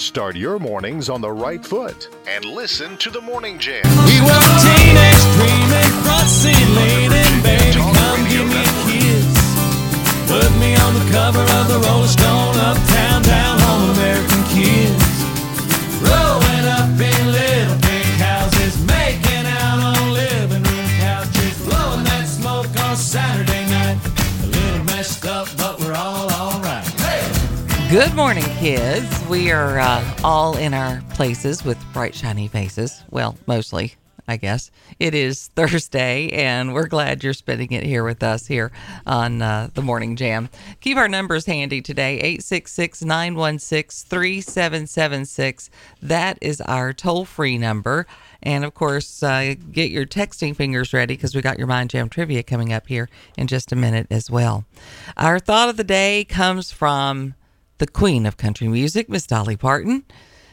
Start your mornings on the right foot and listen to the Morning Jam. We were teenage dreaming, leaning, baby, come give me a kiss. Put me on the cover of the Rolling Stone, uptown, down home, American kids. Growing up Good morning, kids. We are uh, all in our places with bright, shiny faces. Well, mostly, I guess. It is Thursday, and we're glad you're spending it here with us here on uh, the Morning Jam. Keep our numbers handy today 866 916 3776. That is our toll free number. And of course, uh, get your texting fingers ready because we got your Mind Jam trivia coming up here in just a minute as well. Our thought of the day comes from the queen of country music, Miss Dolly Parton.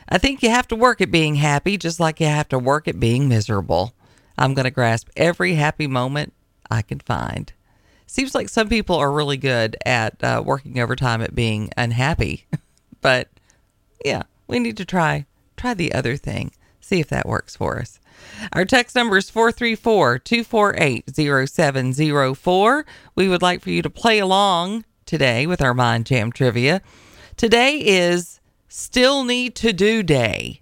I think you have to work at being happy just like you have to work at being miserable. I'm going to grasp every happy moment I can find. Seems like some people are really good at uh, working overtime at being unhappy, but yeah, we need to try try the other thing. See if that works for us. Our text number is 434-248-0704. We would like for you to play along today with our Mind Jam trivia. Today is Still Need to Do Day,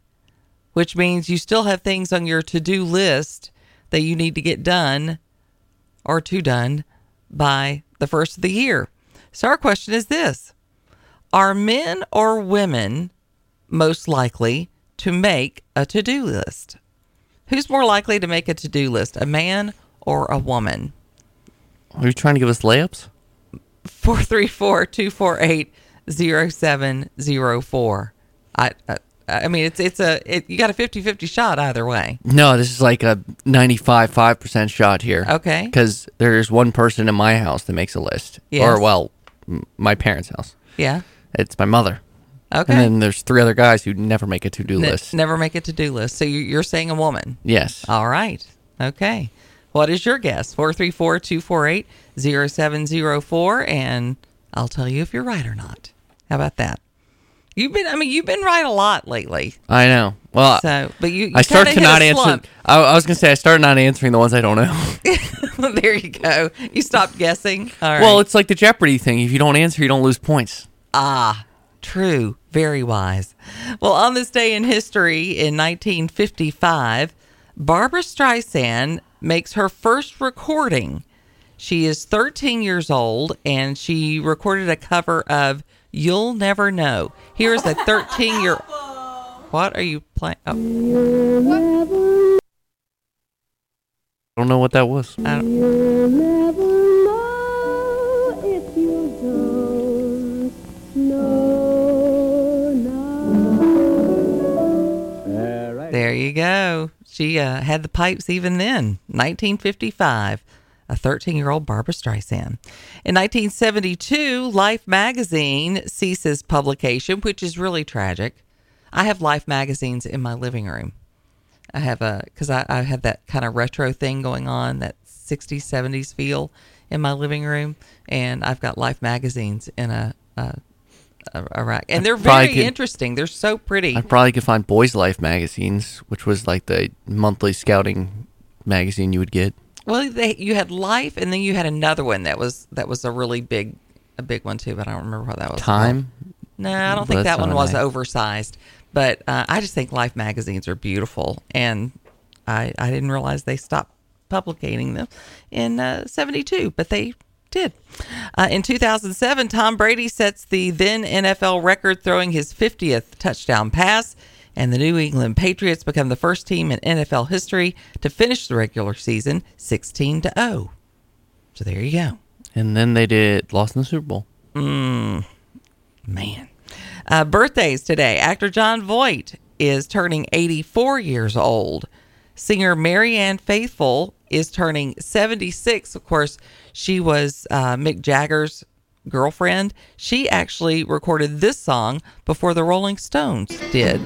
which means you still have things on your to do list that you need to get done or to done by the first of the year. So, our question is this Are men or women most likely to make a to do list? Who's more likely to make a to do list, a man or a woman? Are you trying to give us layups? 434 248 0704. I, I, I mean, it's it's a it, you got a 50-50 shot either way. No, this is like a 95 5% shot here. Okay. Because there's one person in my house that makes a list. Yes. Or, well, m- my parents' house. Yeah. It's my mother. Okay. And then there's three other guys who never make a to do Ne- list. never make a to do list. So you- you're saying a woman. yes. All right. Okay. What is your guess? 434 248 0704. And I'll tell you if you're right or not. How about that? You've been, I mean, you've been right a lot lately. I know. Well, So, but you, you I start to not answer. I, I was going to say, I started not answering the ones I don't know. there you go. You stopped guessing. All right. Well, it's like the Jeopardy thing. If you don't answer, you don't lose points. Ah, true. Very wise. Well, on this day in history in 1955, Barbra Streisand makes her first recording. She is 13 years old and she recorded a cover of You'll Never Know. Here's a 13 year What are you playing? Oh, I don't know what that was. I don't- You'll never know if you don't know now. There you go. She uh, had the pipes even then. 1955. A 13 year old Barbra Streisand. In 1972, Life magazine ceases publication, which is really tragic. I have Life magazines in my living room. I have a, because I, I have that kind of retro thing going on, that 60s, 70s feel in my living room. And I've got Life magazines in a, a, rack. And they're very could- interesting. They're so pretty. I probably could find Boys Life magazines, which was like the monthly scouting magazine you would get. Well, they, you had Life, and then you had another one that was that was a really big, a big one too. But I don't remember what that was. Time. called. No, I don't think that's that one was nice. oversized. But uh, I just think Life magazines are beautiful, and I I didn't realize they stopped publicating them in uh, '72, but they did. Uh, in 2007, Tom Brady sets the then NFL record, throwing his 50th touchdown pass, and the New England Patriots become the first team in NFL history to finish the regular season 16 to 0. So there you go. And then they did lost in the Super Bowl. Mm, Man. Uh, birthdays today. Actor Jon Voight is turning 84 years old. Singer Marianne Faithfull is turning 76. Of course, she was uh, Mick Jagger's girlfriend. She actually recorded this song before the Rolling Stones did.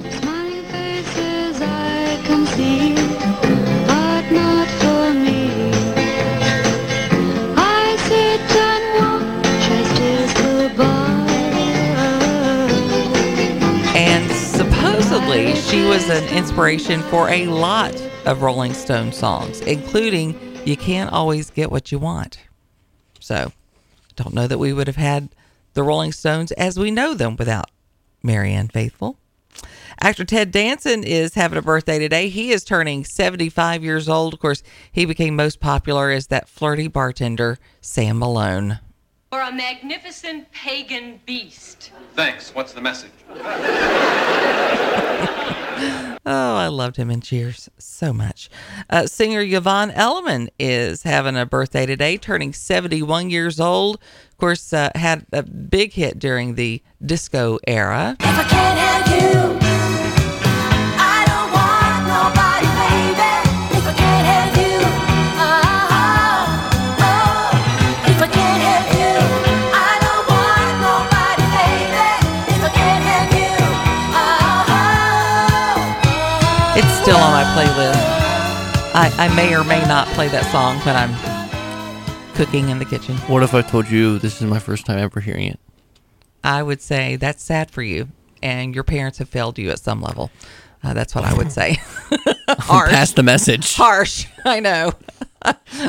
She was an inspiration for a lot of Rolling Stone songs, including You Can't Always Get What You Want. So, don't know that we would have had the Rolling Stones as we know them without Marianne Faithfull. Actor Ted Danson is having a birthday today. He is turning 75 years old. Of course, he became most popular as that flirty bartender, Sam Malone. Or a magnificent pagan beast. Thanks. What's the message? Oh, I loved him in Cheers so much. Uh, singer Yvonne Elliman is having a birthday today, turning 71 years old. Of course, uh, had a big hit during the disco era. Playlist. I, I may or may not play that song when I'm cooking in the kitchen. What if I told you this is my first time ever hearing it? I would say that's sad for you, and your parents have failed you at some level. Uh, that's what I would say. Harsh. Pass the message. Harsh. I know.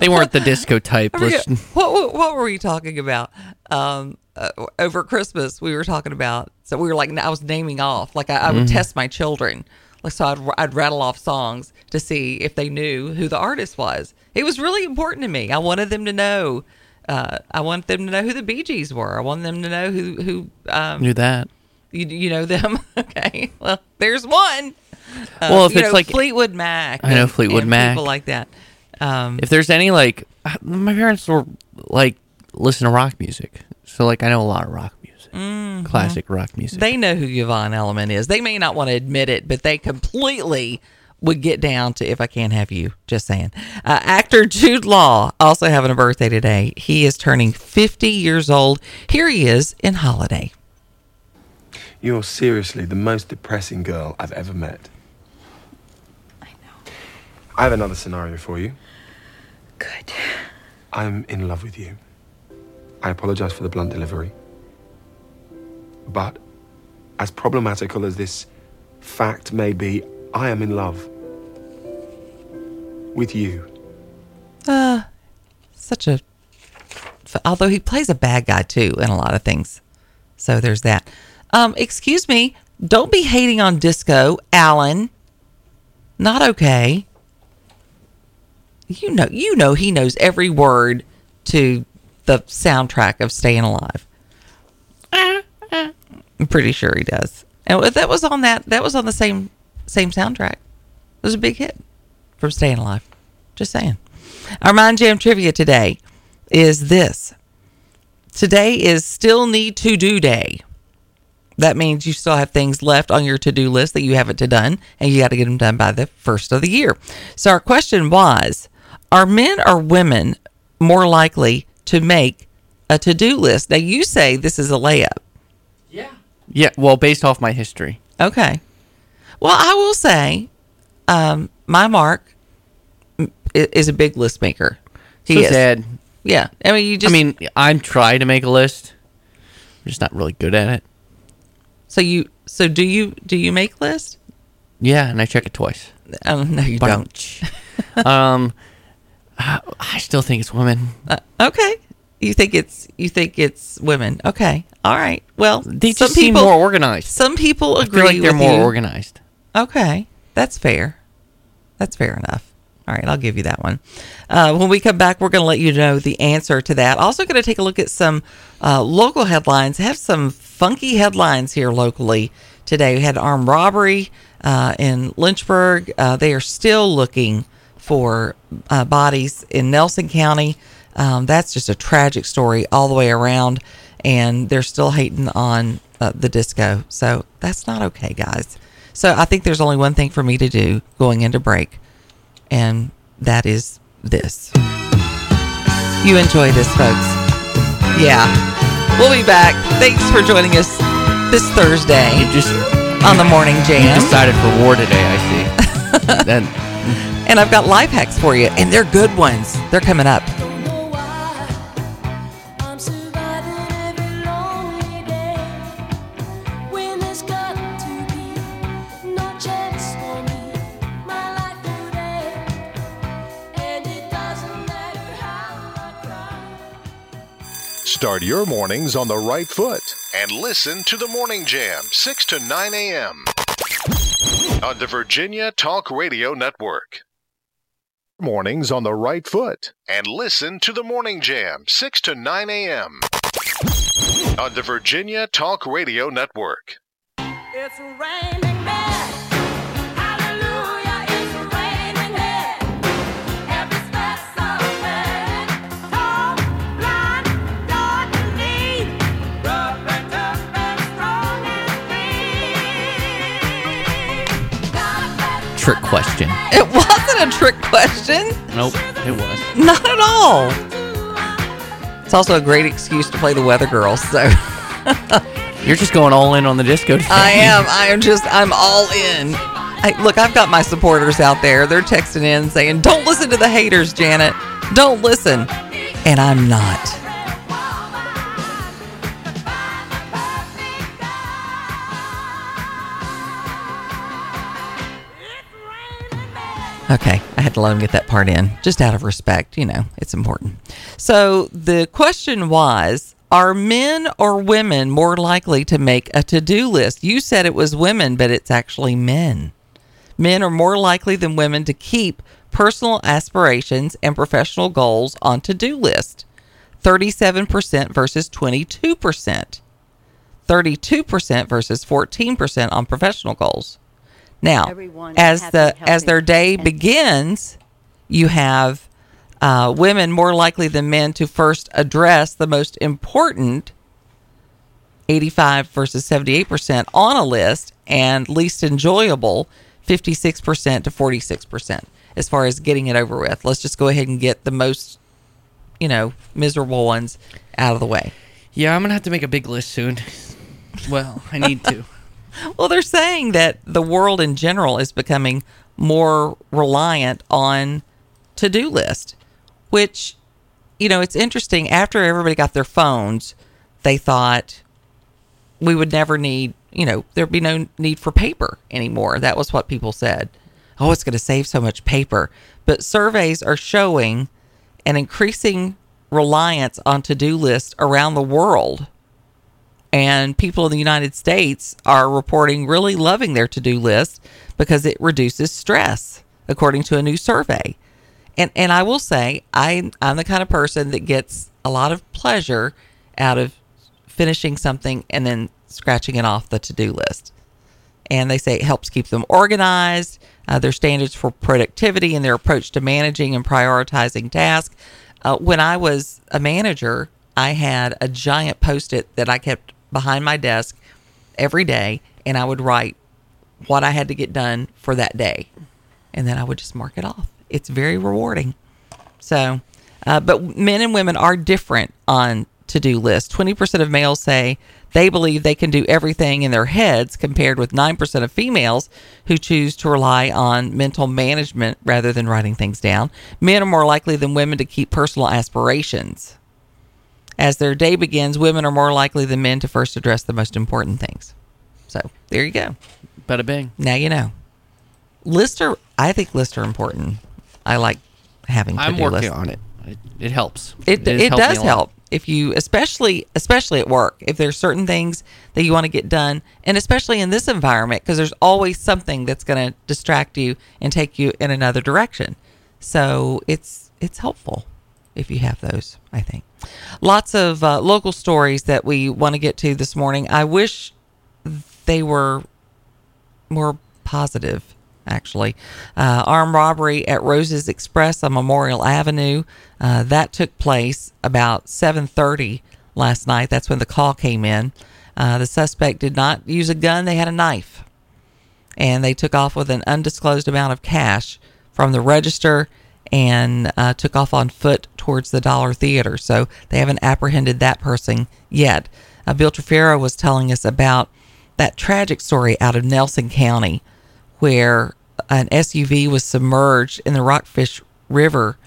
They weren't the disco type. Forget- what, what what were we talking about? Um, uh, over Christmas, we were talking about. So we were like, I was naming off. Like I, I would test my children. Like so, I'd I'd rattle off songs to see if they knew who the artist was. It was really important to me. I wanted them to know. Uh, I wanted them to know who the Bee Gees were. I wanted them to know who who um, Knew that. you, you know them. okay, well, there's one. Uh, Well, if it's know, like- Fleetwood Mac, I know Fleetwood and Mac. people like that. Um, If there's any like, my parents were like listen to rock music, so like I know a lot of rock music, classic rock music. Mm-hmm. They know who Yvonne Elliman is. They may not want to admit it, but they completely would get down to if I can't have you. Just saying. Uh, actor Jude Law also having a birthday today. He is turning 50 years old. Here he is in Holiday. You're seriously the most depressing girl I've ever met. I know. I have another scenario for you. Good. I'm in love with you. I apologize for the blunt delivery. But, as problematical as this fact may be, I am in love. With you. Such a. Although he plays a bad guy too in a lot of things. So there's that. Um, excuse me. Don't be hating on disco, Alan. Not okay. You know, you know, he knows every word to the soundtrack of "Staying Alive." I'm pretty sure he does. And that was on that. That was on the same same soundtrack. It was a big hit from "Staying Alive." Just saying. Our Mind Jam trivia today is this. Today is Still Need to Do Day. That means you still have things left on your to do list that you haven't done, and you got to get them done by the first of the year. So, our question was Are men or women more likely to make a to do list? Now, you say this is a layup. yeah, well, based off my history, Okay. Well, I will say, um, my Mark is a big list maker. He so is. sad. Yeah. I mean, you just. I mean, I'm trying to make a list. I'm just not really good at it. so you. So do you do you make lists? Yeah, and I check it twice. Oh no, you don't. Um, I still think it's women. Uh, okay. You think it's you think it's women? Okay. All right. Well, They some just seem people more organized. some people agree feel like they're more you. organized. Okay, that's fair. That's fair enough. All right, I'll give you that one. Uh, when we come back, we're going to let you know the answer to that. Also, going to take a look at some uh, local headlines. Have some funky headlines here locally today. We had armed robbery uh, in Lynchburg. Uh, they are still looking for uh, bodies in Nelson County. Um, that's just a tragic story all the way around, and they're still hating on uh, the disco. So that's not okay, guys. So I think there's only one thing for me to do going into break, and that is this. You enjoy this, folks. Yeah. We'll be back. Thanks for joining us this Thursday You just on the Morning you Jam. decided for war today. I see. then And I've got life hacks for you, and they're good ones. They're coming up. Start your mornings on the right foot and listen to the Morning Jam, 6 to 9 a.m. on the Virginia Talk Radio Network. Mornings on the right foot and listen to the Morning Jam, 6 to 9 a.m. on the Virginia Talk Radio Network. It's raining Trick question. It wasn't a trick question. Nope, it was. Not at all. It's also a great excuse to play the Weather Girls. So You're just going all in on the disco. Today. I am. I am just. I'm all in. I, look, I've got my supporters out there. They're texting in saying, "Don't listen to the haters, Janet. Don't listen." And I'm not. Okay, I had to let him get that part in, just out of respect. You know, it's important. So the question was Are men or women more likely to make a to do list? You said it was women, but it's actually men. Men are more likely than women to keep personal aspirations and professional goals on to do list 37% versus 22%. 32% versus 14% on professional goals. Now, as the as their day begins, you have uh, women more likely than men to first address the most important 85 versus 78% on a list and least enjoyable 56% to 46% as far as getting it over with. Let's just go ahead and get the most, you know, miserable ones out of the way. Yeah, I'm gonna have to make a big list soon. well, I need to. Well, they're saying that the world in general is becoming more reliant on to do list, which, you know, it's interesting. After everybody got their phones, they thought we would never need, you know, there'd be no need for paper anymore. That was what people said. Oh, it's going to save so much paper. But surveys are showing an increasing reliance on to do lists around the world and people in the United States are reporting really loving their to-do list because it reduces stress, according to a new survey. And and I will say, I I'm the kind of person that gets a lot of pleasure out of finishing something and then scratching it off the to-do list. And they say it helps keep them organized. Uh, their standards for productivity and their approach to managing and prioritizing tasks. Uh, when I was a manager, I had a giant post-it that I kept behind my desk every day, and I would write what I had to get done for that day, and then I would just mark it off. It's very rewarding. So, uh, but men and women are different on to-do lists. Twenty percent of males say they believe they can do everything in their heads, compared with nine percent of females who choose to rely on mental management rather than writing things down. Men are more likely than women to keep personal aspirations. As their day begins, women are more likely than men to first address the most important things. So there you go. Bada bing. Now you know. Lists are, I think lists are important. I like having to I'm working lists. on it. It, it helps. It, has it, does help if you, especially especially at work, if there's certain things that you want to get done, and especially in this environment, because there's always something that's going to distract you and take you in another direction. So it's it's helpful if you have those. I think lots of uh, local stories that we want to get to this morning. I wish they were more positive actually uh, armed robbery at roses express on memorial avenue uh, that took place about 7.30 last night that's when the call came in uh, the suspect did not use a gun they had a knife and they took off with an undisclosed amount of cash from the register and uh, took off on foot towards the Dollar Theater. So they haven't apprehended that person yet. Uh, Bill Trefero was telling us about that tragic story out of Nelson County where an SUV was submerged in the Rockfish River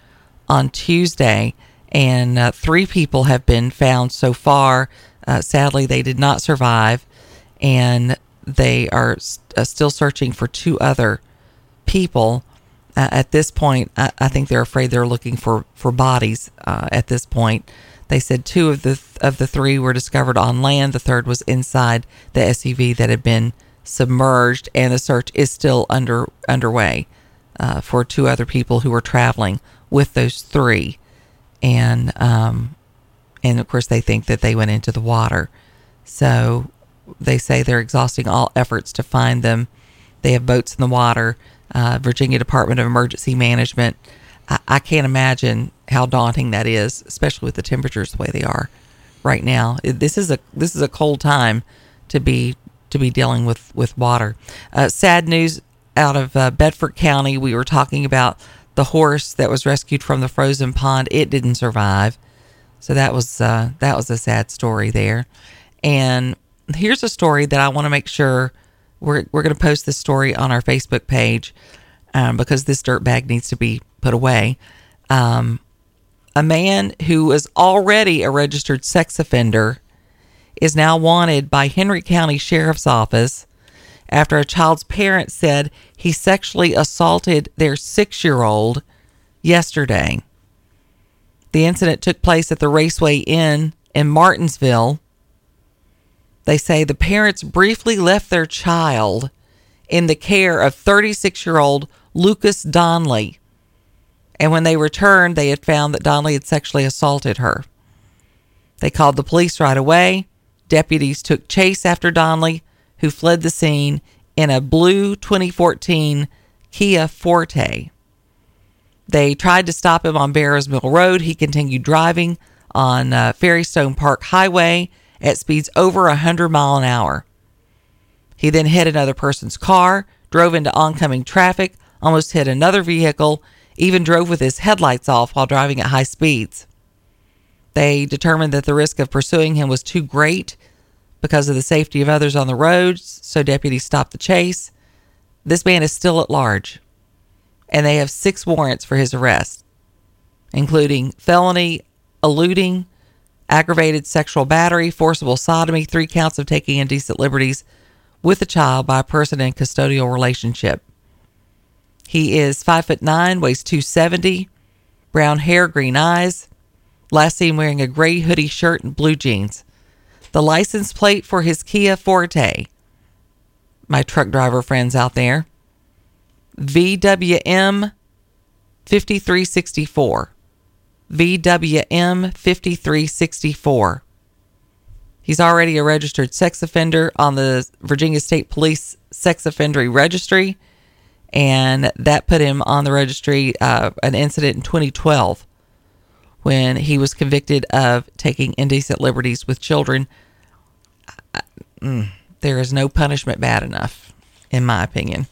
on Tuesday, and uh, three people have been found so far. Uh, sadly, they did not survive, and they are s- uh, still searching for two other people. Uh, at this point, I, I think they're afraid they're looking for for bodies. Uh, at this point, They said two of the of the three were discovered on land. The third was inside the SUV that had been submerged, and the search is still under underway uh, for two other people who were traveling with those three, and um, and of course they think that they went into the water. So they say they're exhausting all efforts to find them. They have boats in the water. Uh, Virginia Department of Emergency Management. I, I can't imagine how daunting that is, especially with the temperatures the way they are right now. This is a this is a cold time to be to be dealing with with water. Uh, sad news out of uh, Bedford County. We were talking about the horse that was rescued from the frozen pond. It didn't survive. So that was uh, that was a sad story there. And here's a story that I want to make sure we're we're going to post this story on our Facebook page um, because this dirt bag needs to be put away. Um, a man who was already a registered sex offender is now wanted by Henry County Sheriff's Office after a child's parents said he sexually assaulted their six year old yesterday. The incident took place at the Raceway Inn in Martinsville. They say the parents briefly left their child in the care of 36 year old Lucas Donley. And when they returned, they had found that Donley had sexually assaulted her. They called the police right away. Deputies took chase after Donley, who fled the scene in a blue 2014 Kia Forte. They tried to stop him on Barrows Mill Road. He continued driving on uh, Fairystone Park Highway at speeds over 100 mile an hour. He then hit another person's car, drove into oncoming traffic, almost hit another vehicle, even drove with his headlights off while driving at high speeds. They determined that the risk of pursuing him was too great because of the safety of others on the roads, so deputies stopped the chase. This man is still at large, and they have six warrants for his arrest, including felony eluding, aggravated sexual battery, forcible sodomy, three counts of taking indecent liberties with a child by a person in custodial relationship. He is five foot nine, weighs 270, brown hair, green eyes. Last seen wearing a gray hoodie shirt and blue jeans. The license plate for his Kia Forte, my truck driver friends out there, VWM 5364. VWM 5364. He's already a registered sex offender on the Virginia State Police Sex Offender Registry, and that put him on the registry uh, an incident in 2012 when he was convicted of taking indecent liberties with children. I- mm, there is no punishment bad enough, in my opinion.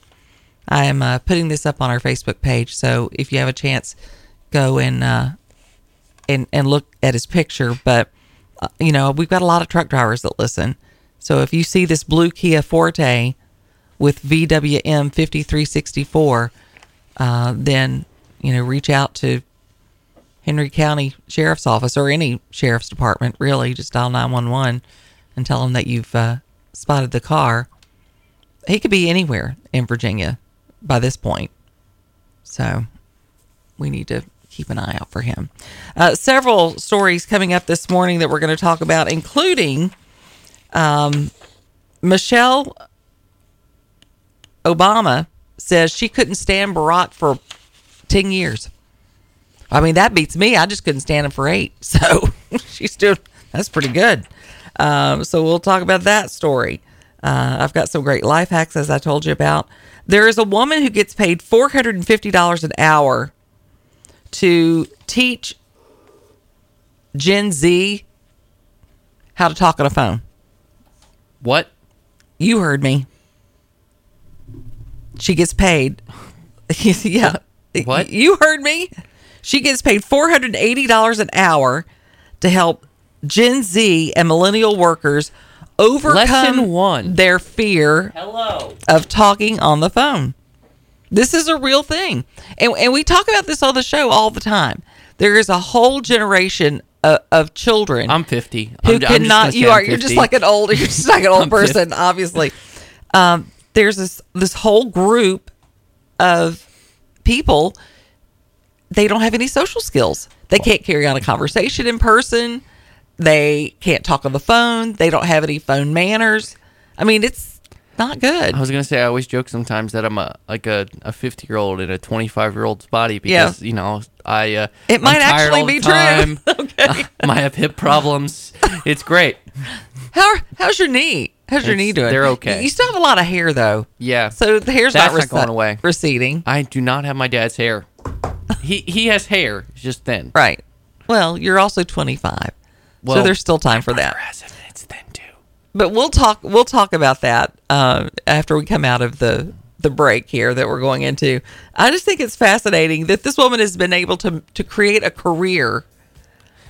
I am uh, putting this up on our Facebook page, so if you have a chance, go and uh, and and look at his picture. But uh, you know, we've got a lot of truck drivers that listen. So if you see this blue Kia Forte with VWM 5364, uh, then you know reach out to Henry County Sheriff's Office or any sheriff's department. Really, just dial 911 and tell them that you've uh, spotted the car. He could be anywhere in Virginia by this point. So we need to keep an eye out for him. Uh, several stories coming up this morning that we're going to talk about, including um, Michelle Obama says she couldn't stand Barack for 10 years. I mean, that beats me. I just couldn't stand him for eight. So she's doing, that's pretty good. Um, so we'll talk about that story. Uh, I've got some great life hacks, as I told you about. There is a woman who gets paid $450 an hour to teach Gen Z how to talk on a phone. What? You heard me. She gets paid. yeah. What? You heard me. She gets paid $480 an hour to help Gen Z and millennial workers overcome their fear Hello. of talking on the phone. This is a real thing. And, and we talk about this on the show all the time. There is a whole generation of, of children I'm 50. who I'm, I'm cannot you are you're just like an old you're just like an old I'm 50. person obviously um, there's this this whole group of people they don't have any social skills. They can't carry on a conversation in person. They can't talk on the phone. They don't have any phone manners. I mean, it's not good. I was gonna say I always joke sometimes that I'm a like a a 50 year old in a 25 year old's body because you know I uh, It might actually be true. time. Okay. I have hip problems. It's great. How how's your knee? How's your It's- knee doing? they're okay. You still have a lot of hair though. Yeah. So the hair's That's not, not going away. receding. I do not have my dad's hair. He he has hair, it's just thin. Right. Well, you're also 25. so there's still time for that. It's thin. But we'll talk we'll talk about that uh, after we come out of the the break here that we're going into. I just think it's fascinating that this woman has been able to to create a career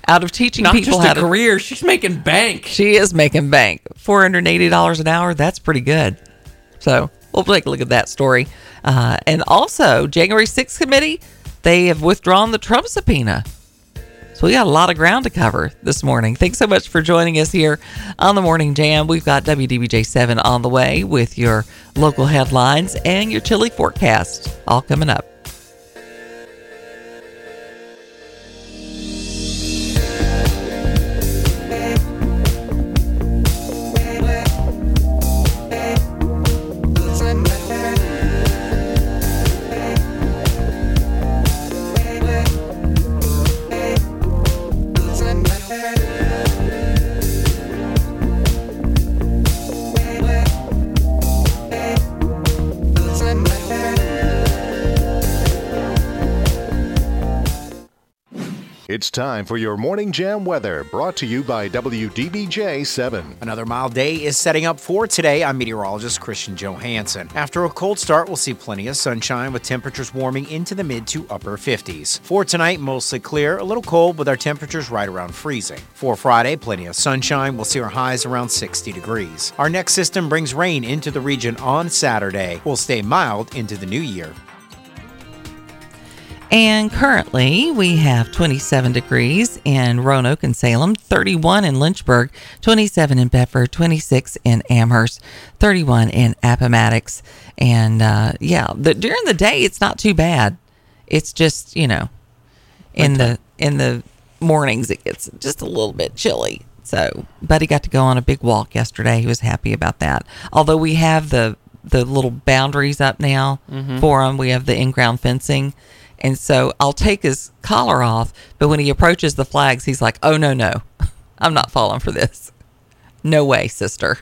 out of teaching Not people just how a to career. She's making bank. She is making bank. Four hundred eighty dollars an hour. That's pretty good. So we'll take a look at that story. Uh, and also, January 6th committee, they have withdrawn the Trump subpoena. So we got a lot of ground to cover this morning. Thanks so much for joining us here on the Morning Jam. We've got WDBJ 7 on the way with your local headlines and your chilly forecast all coming up. It's time for your Morning Jam weather brought to you by WDBJ 7. Another mild day is setting up for today. I'm meteorologist Christian Johansson. After a cold start, we'll see plenty of sunshine with temperatures warming into the mid to upper 50s. For tonight, mostly clear, a little cold with our temperatures right around freezing. For Friday, plenty of sunshine. We'll see our highs around 60 degrees. Our next system brings rain into the region on Saturday. We'll stay mild into the new year. And currently, we have 27 degrees in Roanoke and Salem, 31 in Lynchburg, 27 in Bedford, 26 in Amherst, 31 in Appomattox. And uh, yeah, the, during the day, it's not too bad. It's just, you know, in the in the mornings, it gets just a little bit chilly. So, Buddy got to go on a big walk yesterday. He was happy about that. Although we have the the little boundaries up now for him, we have the in-ground fencing. And so I'll take his collar off, but when he approaches the flags, he's like, "Oh no, no, I'm not falling for this. No way, sister."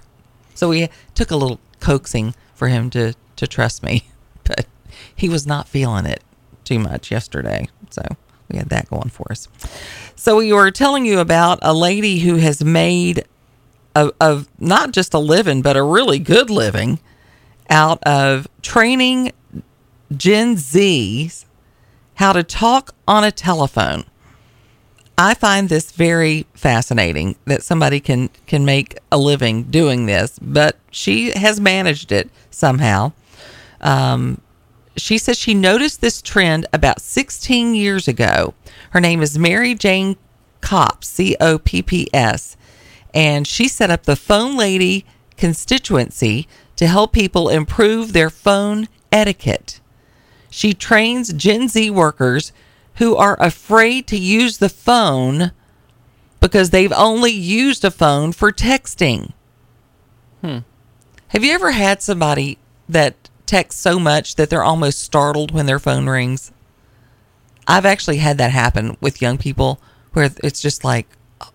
So we took a little coaxing for him to to trust me, but he was not feeling it too much yesterday. So we had that going for us. So we were telling you about a lady who has made of not just a living, but a really good living out of training Gen Zs how to talk on a telephone. I find this very fascinating that somebody can can make a living doing this, but she has managed it somehow. Um, she says she noticed this trend about 16 years ago. Her name is Mary Jane Copps, C O P P S, and she set up the Phone Lady constituency to help people improve their phone etiquette. She trains Gen Z workers who are afraid to use the phone because they've only used a phone for texting. Hmm. Have you ever had somebody that texts so much that they're almost startled when their phone rings? I've actually had that happen with young people where it's just like,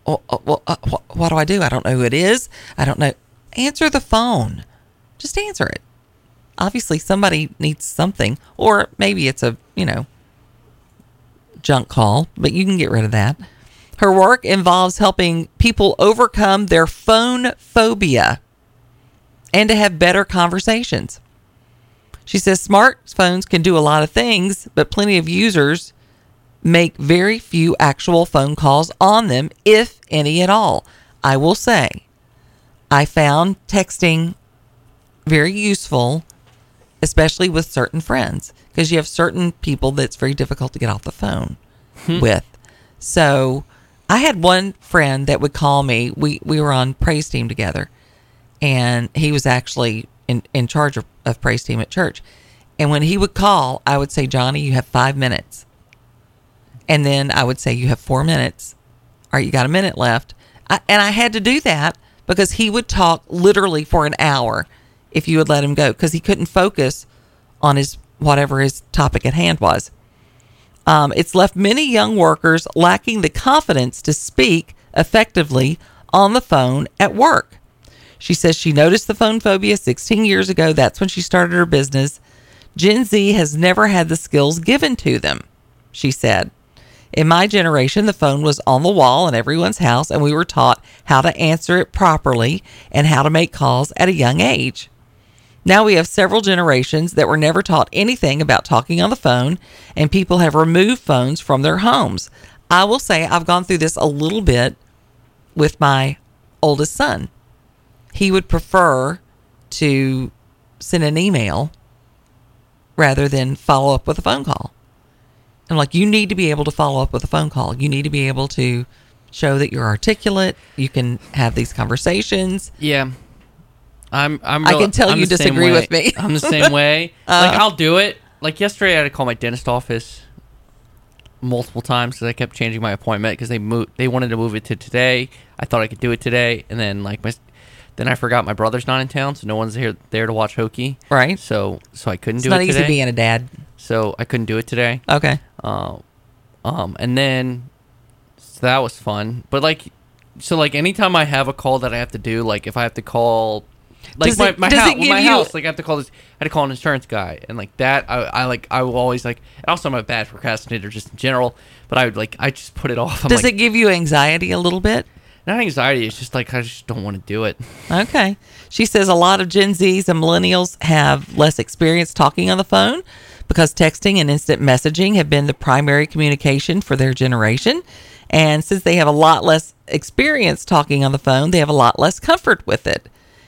oh, oh, uh, what do I do? I don't know who it is. I don't know. Answer the phone. Just answer it. Obviously, somebody needs something, or maybe it's a, you know, junk call, but you can get rid of that. Her work involves helping people overcome their phone phobia and to have better conversations. She says smartphones can do a lot of things, but plenty of users make very few actual phone calls on them, if any at all. I will say, I found texting very useful, especially with certain friends, because you have certain people that's very difficult to get off the phone hmm. with. So I had one friend that would call me. We we were on praise team together, and he was actually in, in charge of, of praise team at church. And when he would call, I would say, Johnny, you have five minutes. and then I would say you have four minutes. All right, you got a minute left. I, and I had to do that because he would talk literally for an hour if you would let him go because he couldn't focus on his whatever his topic at hand was. Um, it's left many young workers lacking the confidence to speak effectively on the phone at work. She says she noticed the phone phobia 16 years ago. That's when she started her business. Gen Z has never had the skills given to them, she said. In my generation, the phone was on the wall in everyone's house, and we were taught how to answer it properly and how to make calls at a young age. Now we have several generations that were never taught anything about talking on the phone, and people have removed phones from their homes. I will say I've gone through this a little bit with my oldest son. He would prefer to send an email rather than follow up with a phone call. I'm like, you need to be able to follow up with a phone call. You need to be able to show that you're articulate. You can have these conversations. Yeah. I'm. I'm. I can tell I'm you disagree with me. I'm the same way. Uh. like I'll do it. Like yesterday, I had to call my dentist office multiple times because I kept changing my appointment because they moved. They wanted to move it to today. I thought I could do it today, and then like my, then I forgot my brother's not in town, so no one's here there to watch hokey. Right. So so I couldn't It's do not it easy today. being a dad. so I couldn't do it today. Okay. Uh, um, and then so that was fun. But like, so like anytime I have a call that I have to do, like if I have to call, like Does my, it- my, does house, my you- house, like I have to call this, I had to call an insurance guy, and like that, I, I like I will always like. Also, I'm a bad procrastinator just in general, but I would like I just put it off. I'm Does like, it give you anxiety a little bit? not anxiety. It's just like I just don't want to do it. Okay. She says a lot of Gen Zs and millennials have less experience talking on the phone because texting and instant messaging have been the primary communication for their generation. And since they have a lot less experience talking on the phone, they have a lot less comfort with it.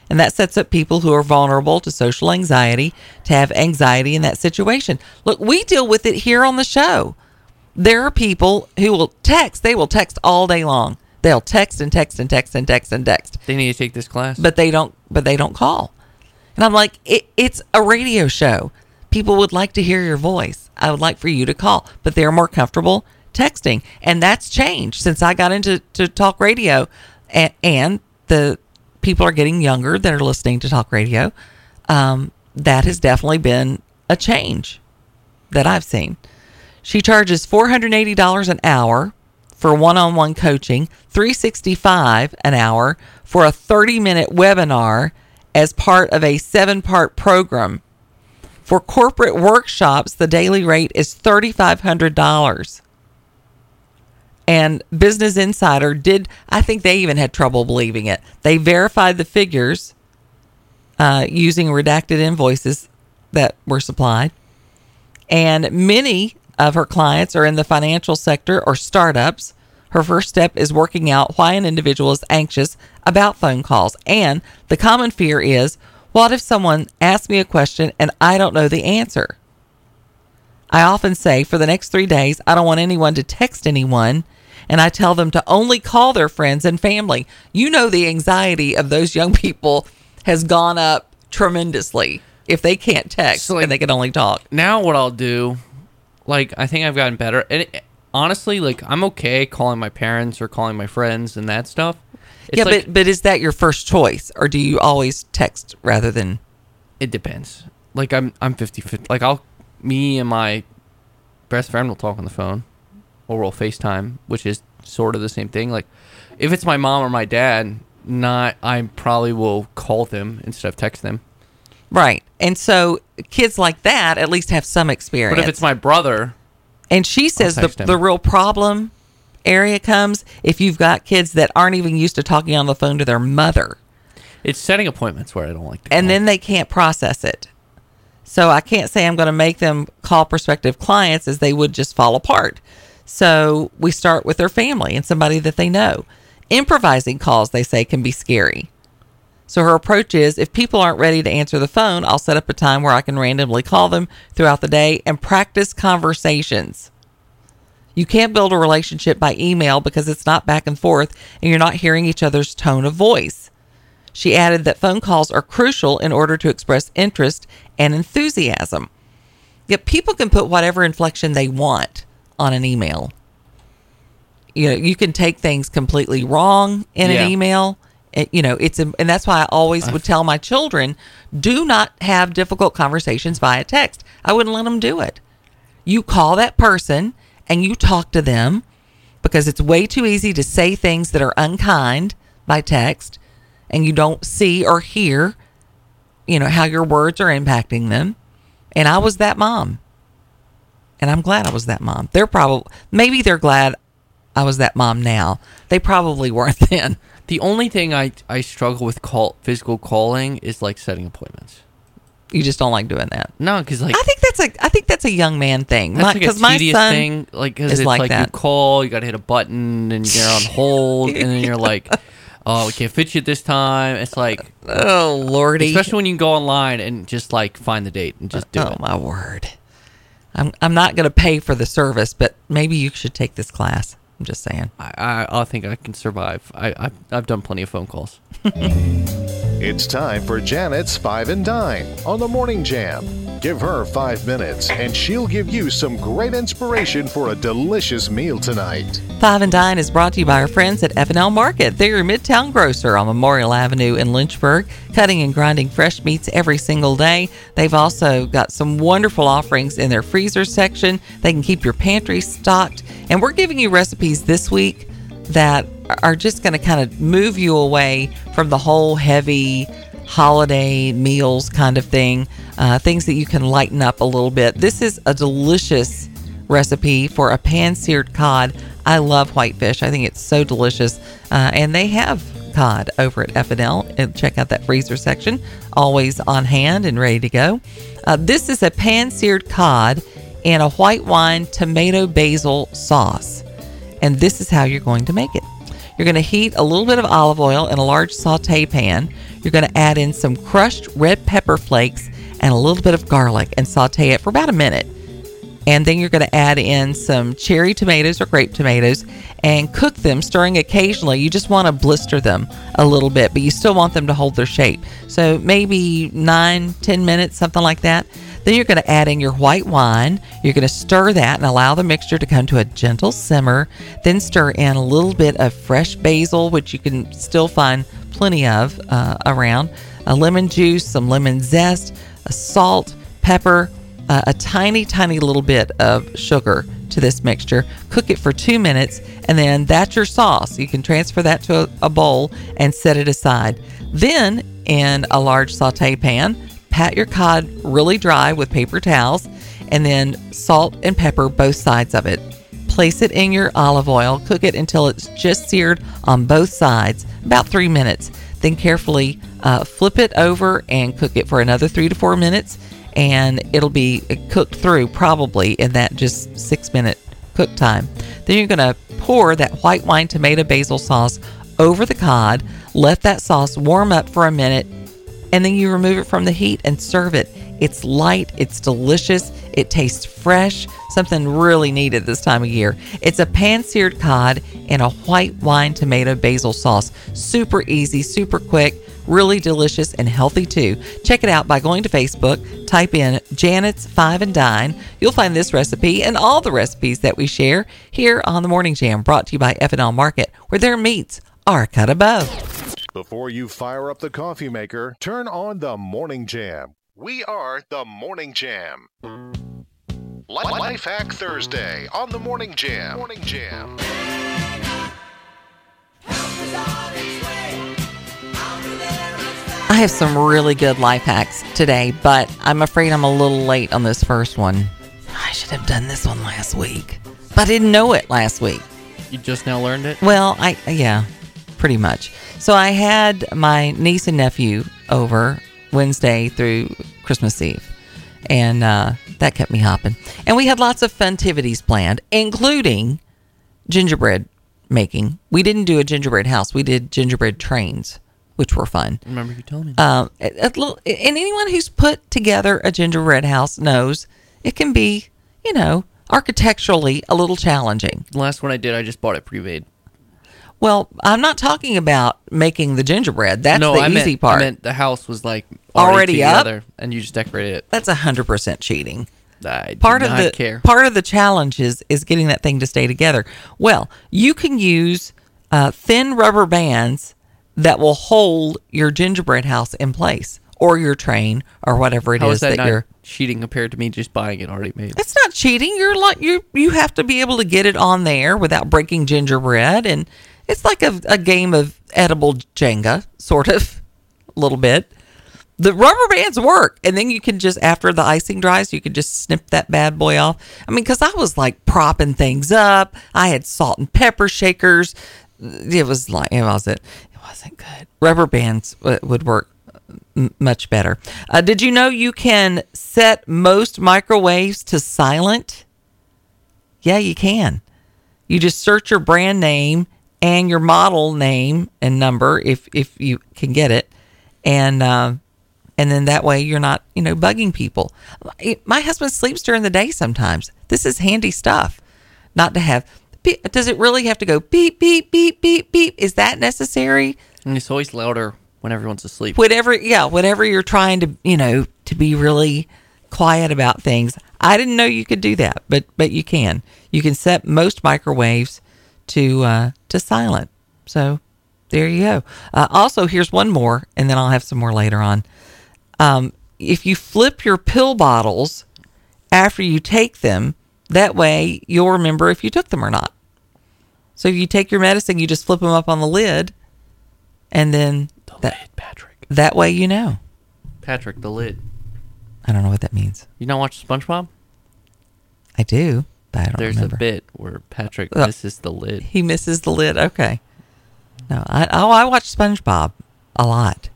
And that sets up people who are vulnerable to social anxiety to have anxiety in that situation. Look, we deal with it here on the show. There are people who will text, they will text all day long. They'll text and text and text and text and text They need to take this class. but they don't but they don't call and i'm like it, it's a radio show people would like to hear your voice i would like for you to call but they're more comfortable texting and that's changed since i got into to talk radio and, and the people are getting younger that are listening to talk radio um, that has definitely been a change that i've seen she charges $480 an hour for one-on-one coaching, 365 an hour for a 30-minute webinar as part of a 7-part program. For corporate workshops, the daily rate is $3500. And Business Insider did I think they even had trouble believing it. They verified the figures uh, using redacted invoices that were supplied and many of her clients are in the financial sector or startups. Her first step is working out why an individual is anxious about phone calls. And the common fear is what if someone asks me a question and I don't know the answer? I often say for the next three days, I don't want anyone to text anyone. And I tell them to only call their friends and family. You know, the anxiety of those young people has gone up tremendously if they can't text So, like- and they can only talk. now what I'll do, like I think I've gotten better. And it, honestly, like I'm okay calling my parents or calling my friends and that stuff. It's yeah, like, but but is that your first choice, or do you always text rather than? it depends. Like I'm I'm 50 50. Like I'll me and my best friend will talk on the phone or we'll FaceTime, which is sort of the same thing. Like if it's my mom or my dad, not I probably will call them instead of text them. Right, and so kids like that at least have some experience. But if it's my brother, and she says the him. the real problem area comes if you've got kids that aren't even used to talking on the phone to their mother, it's setting appointments where I don't like to and call. then they can't process it. So I can't say I'm going to make them call prospective clients as they would just fall apart. So we start with their family and somebody that they know. Improvising calls, they say, can be scary. So her approach is if people aren't ready to answer the phone, I'll set up a time where I can randomly call them throughout the day and practice conversations. You can't build a relationship by email because it's not back and forth and you're not hearing each other's tone of voice. She added that phone calls are crucial in order to express interest and enthusiasm. Yet people can put whatever inflection they want on an email. you know, you can take things completely wrong in Yeah. an email. It- you know, it's a, and that's why I always would tell my children, do not have difficult conversations via text. I wouldn't let them do it. You call that person and you talk to them because it's way too easy to say things that are unkind by text and you don't see or hear, you know, how your words are impacting them. And I was that mom. And I'm glad I was that mom. They're probably, maybe they're glad I was that mom now. They probably weren't then. The only thing I I struggle with call physical calling is like setting appointments. You just don't like doing that. No, because like I think that's a I think that's a young man thing. that's like a my tedious son, thing. Like because is it's like like, you call, you got to hit a button, and you're on hold, and then you're like, oh, we can't fit you this time. It's like, oh lordy, especially when you can go online and just like find the date and just do oh it. Oh my word. I'm I'm not going to pay for the service, but maybe you should take this class. I'm just saying. I, I I think I can survive. I I've, I've done plenty of phone calls. It's time for Janet's Five and Dine on the Morning Jam. Give her five minutes and she'll give you some great inspiration for a delicious meal tonight. Five and Dine is brought to you by our friends at F&L Market. They're your Midtown grocer on Memorial Avenue in Lynchburg, cutting and grinding fresh meats every single day. They've also got some wonderful offerings in their freezer section. They can keep your pantry stocked. And we're giving you recipes this week that are just going to kind of move you away from the whole heavy holiday meals kind of thing, uh, things that you can lighten up a little bit. This is a delicious recipe for a pan seared cod. I love whitefish. I think it's so delicious. Uh, and they have cod over at F&L. And check out that freezer section, always on hand and ready to go. Uh, this is a pan seared cod in a white wine tomato basil sauce. And this is how you're going to make it. You're going to heat a little bit of olive oil in a large saute pan. You're going to add in some crushed red pepper flakes and a little bit of garlic and saute it for about a minute. And then you're going to add in some cherry tomatoes or grape tomatoes and cook them, stirring occasionally. You just want to blister them a little bit, but you still want them to hold their shape. So maybe nine, ten minutes, something like that. Then you're going to add in your white wine. You're going to stir that and allow the mixture to come to a gentle simmer. Then stir in a little bit of fresh basil, which you can still find plenty of uh, around, a lemon juice, some lemon zest, a salt, pepper, uh, a tiny, tiny little bit of sugar to this mixture. Cook it for two minutes, and then that's your sauce. You can transfer that to a, a bowl and set it aside. Then, in a large saute pan, pat your cod really dry with paper towels, and then salt and pepper both sides of it. Place it in your olive oil, cook it until it's just seared on both sides, about three minutes. Then carefully uh, flip it over and cook it for another three to four minutes, and it'll be cooked through probably in that just six minute cook time. Then you're going to pour that white wine tomato basil sauce over the cod, let that sauce warm up for a minute, and then you remove it from the heat and serve it. It's light, it's delicious, it tastes fresh, something really needed this time of year. It's a pan seared cod in a white wine tomato basil sauce. Super easy, super quick, really delicious and healthy too. Check it out by going to Facebook, type in Janet's Five and Dine. You'll find this recipe and all the recipes that we share here on the Morning Jam, brought to you by F&L Market, where their meats are cut above. Before you fire up the coffee maker, turn on the Morning Jam. We are the Morning Jam. Li- Life Hack Thursday on the Morning Jam. Morning Jam. I have some really good life hacks today, but I'm afraid I'm a little late on this first one. I should have done this one last week, but I didn't know it last week. You just now learned it. Well, I yeah, pretty much. So I had my niece and nephew over Wednesday through Christmas Eve, and uh, that kept me hopping. And we had lots of funtivities planned, including gingerbread making. We didn't do a gingerbread house; we did gingerbread trains, which were fun. Remember you told me. Um, a, a little, and anyone who's put together a gingerbread house knows it can be, you know, architecturally a little challenging. the last one I did, I just bought it pre-made. Well, I'm not talking about making the gingerbread. That's no, the I easy meant, part. I meant the house was like Already already, up? and you just decorated it. That's a hundred percent cheating. I do part of the care. part of the challenge is is getting that thing to stay together. Well, you can use uh, thin rubber bands that will hold your gingerbread house in place, or your train, or whatever it is How is that, that not you're. cheating compared to me just buying it already made? It's not cheating. You're like you you have to be able to get it on there without breaking gingerbread, and it's like a, a game of edible Jenga, sort of, a little bit. The rubber bands work, and then you can just after the icing dries, you can just snip that bad boy off. I mean, because I was like propping things up. I had salt and pepper shakers. It was like it wasn't it wasn't good. Rubber bands w- would work much better. Uh, did you know you can set most microwaves to silent? Yeah, you can. You just search your brand name and your model name and number if if you can get it, and uh, and then that way you're not you know bugging people. My husband sleeps during the day sometimes. This is handy stuff. Not to have. Does it really have to go beep beep beep beep beep? Is that necessary? And it's always louder when everyone's asleep. whatever yeah whatever you're trying to you know to be really quiet about things i didn't know you could do that but but you can you can set most microwaves to uh to silent so there you go uh, also here's one more and then i'll have some more later on um if you flip your pill bottles after you take them that way you'll remember if you took them or not so if you take your medicine you just flip them up on the lid and then the that, Patrick. that way you know. Patrick, the lid. I don't know what that means. You not watch SpongeBob? I do, but I don't There's remember. a bit where Patrick Oh. misses the lid. He misses the lid. Okay. No, I oh I watch SpongeBob a lot,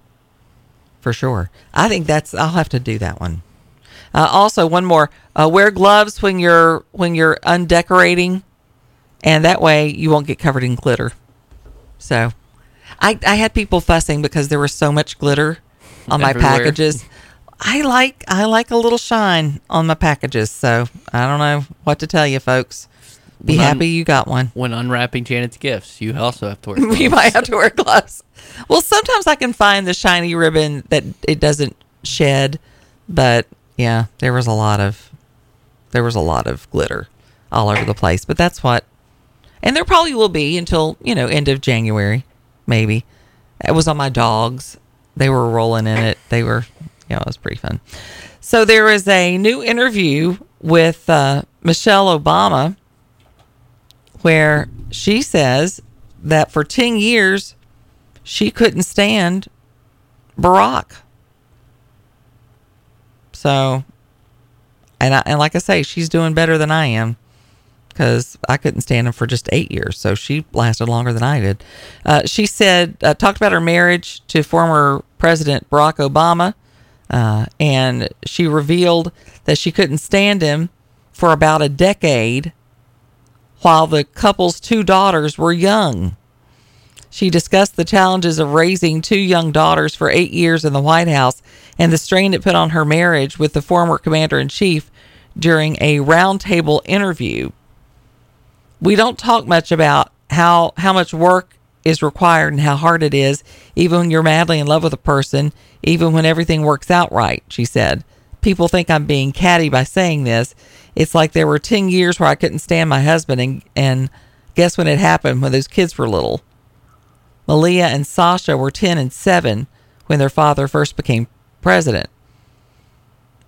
for sure. I think that's I'll have to do that one. Uh, also, one more: uh, wear gloves when you're when you're undecorating, and that way you won't get covered in glitter. So, I I had people fussing because there was so much glitter on my Everywhere. packages. I like I like a little shine on my packages, so I don't know what to tell you, folks. Be When happy you got one. When unwrapping Janet's gifts, you also have to wear you might have to wear gloves. Well, sometimes I can find the shiny ribbon that it doesn't shed, but yeah, there was a lot of there was a lot of glitter all over the place. But that's what, and there probably will be until you know end of January, maybe. It was on my dogs; they were rolling in it. They were, yeah, it was pretty fun. So there was a new interview with uh, Michelle Obama where she says that for 10 years she couldn't stand Barack. So, and I, and like I say, she's doing better than I am because I couldn't stand him for just eight years. So she lasted longer than I did. Uh, she said, uh, talked about her marriage to former President Barack Obama. Uh, and she revealed that she couldn't stand him for about a decade while the couple's two daughters were young. She discussed the challenges of raising two young daughters for eight years in the White House and the strain it put on her marriage with the former commander in chief during a roundtable interview. We don't talk much about how, how much work is required and how hard it is, even when you're madly in love with a person, even when everything works out right, she said. People think I'm being catty by saying this. It's like there were 10 years where I couldn't stand my husband, and, and guess when it happened? When those kids were little. Malia and Sasha were 10 and 7 when their father first became president.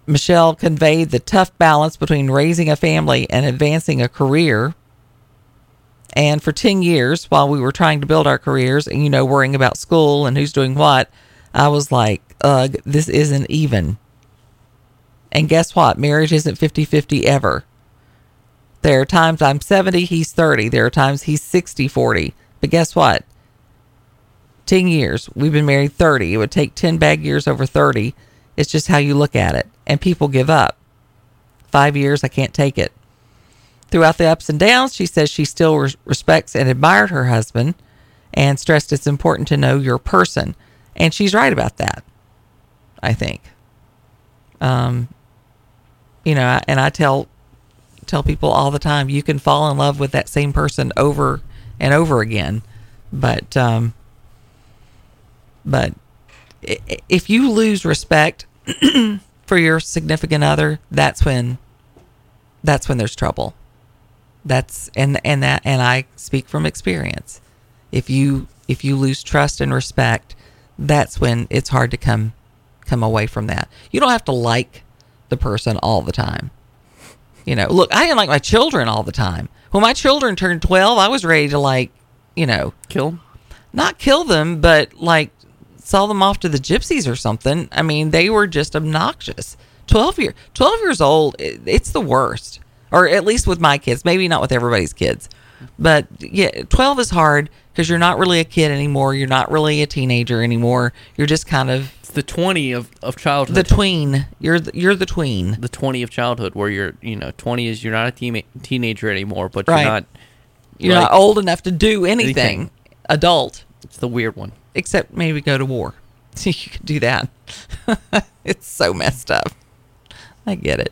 Michelle conveyed the tough balance between raising a family and advancing a career. And for 10 years, while we were trying to build our careers and, you know, worrying about school and who's doing what, I was like, ugh, this isn't even. And guess what? Marriage isn't 50 50 ever. There are times I'm 70, he's 30. There are times he's 60 40. But guess what? 10 years. We've been married 30. It would take 10 bag years over 30. It's just how you look at it. And people give up. Five years, I can't take it. Throughout the ups and downs, she says she still res- respects and admired her husband and stressed it's important to know your person. And she's right about that, I think. Um, you know, and I tell tell people all the time you can fall in love with that same person over and over again, but um, but if you lose respect for your significant other, that's when that's when there's trouble. That's and and that and I speak from experience. If you if you lose trust and respect, that's when it's hard to come come away from that. You don't have to like the person all the time. You know, look, I didn't like my children all the time. When my children turned 12, I was ready to like, you know, kill not kill them, but like sell them off to the gypsies or something. I mean, they were just obnoxious. 12 year 12 years old, it, it's the worst. Or at least with my kids, maybe not with everybody's kids. But yeah, 12 is hard because you're not really a kid anymore. You're not really a teenager anymore. You're just kind of It's the 20 of, of childhood. the tween. You're the, you're the tween. the 20 of childhood where you're, you know, 20 is you're not a teen, teenager anymore, but Right. you're not. You're like- not old enough to do anything, Anything. adult, It's the weird one. except maybe go to war. you can do that. it's so messed up. I get it.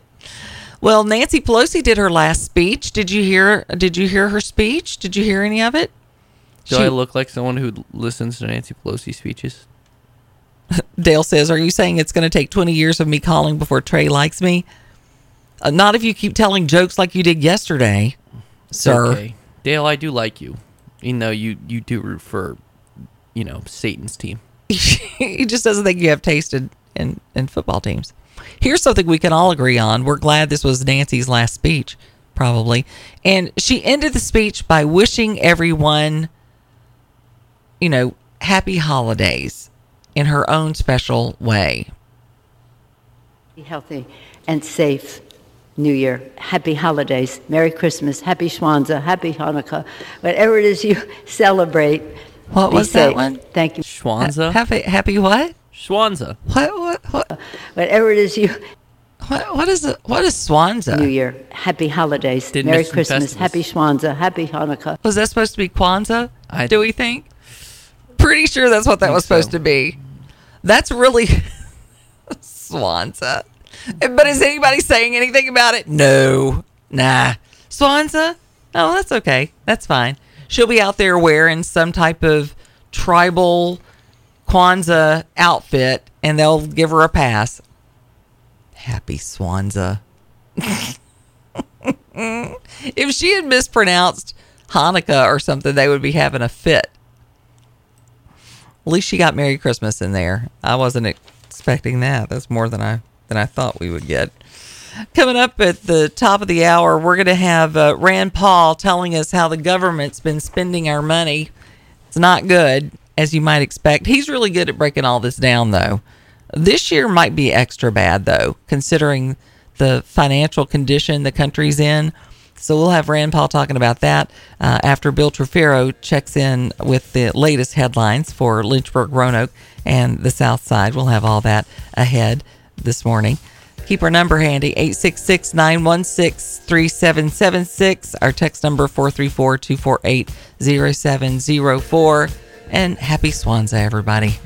Well, Nancy Pelosi did her last speech. Did you hear? Did you hear her speech? Did you hear any of it? Do She- I look like someone who listens to Nancy Pelosi speeches? Dale says, "Are you saying it's going to take 20 years of me calling before Trey likes me? Uh, not if you keep telling jokes like you did yesterday, sir." Okay. Dale, I do like you, even though you, you do root for, you know, Satan's team. he just doesn't think you have taste in, in, in football teams. Here's something we can all agree on. We're glad this was Nancy's last speech, probably. And she ended the speech by wishing everyone, you know, happy holidays in her own special way. Be healthy and safe New Year. Happy holidays. Merry Christmas. Happy Schwanza. Happy Hanukkah. Whatever it is you celebrate. What be was that one? Thank you. Schwanza? Happy, happy what? Schwanza. What, what, what, Whatever it is you what, what is it? What is Swanza? New Year. Happy holidays. Did Merry Christmas. Festivus. Happy Swanza. Happy Hanukkah. Was that supposed to be Kwanzaa? I- do we think? Pretty sure that's what that was supposed so. to be. That's really Swanza. But is anybody saying anything about it? No. Nah. Swanza? Oh, that's okay. That's fine. She'll be out there wearing some type of tribal Kwanzaa outfit and they'll give her a pass. Happy Swanza. if she had mispronounced Hanukkah or something, they would be having a fit. At least she got Merry Christmas in there. I wasn't expecting that. That's more than I than I thought we would get. Coming up at the top of the hour, we're going to have uh, Rand Paul telling us how the government's been spending our money. It's not good, as you might expect. He's really good at breaking all this down, though. This year might be extra bad, though, considering the financial condition the country's in. So we'll have Rand Paul talking about that uh, after Bill Trefero checks in with the latest headlines for Lynchburg, Roanoke, and the South Side. We'll have all that ahead this morning. Keep our number handy 866 916 3776. Our text number 434 248 0704. And happy Swanza, everybody.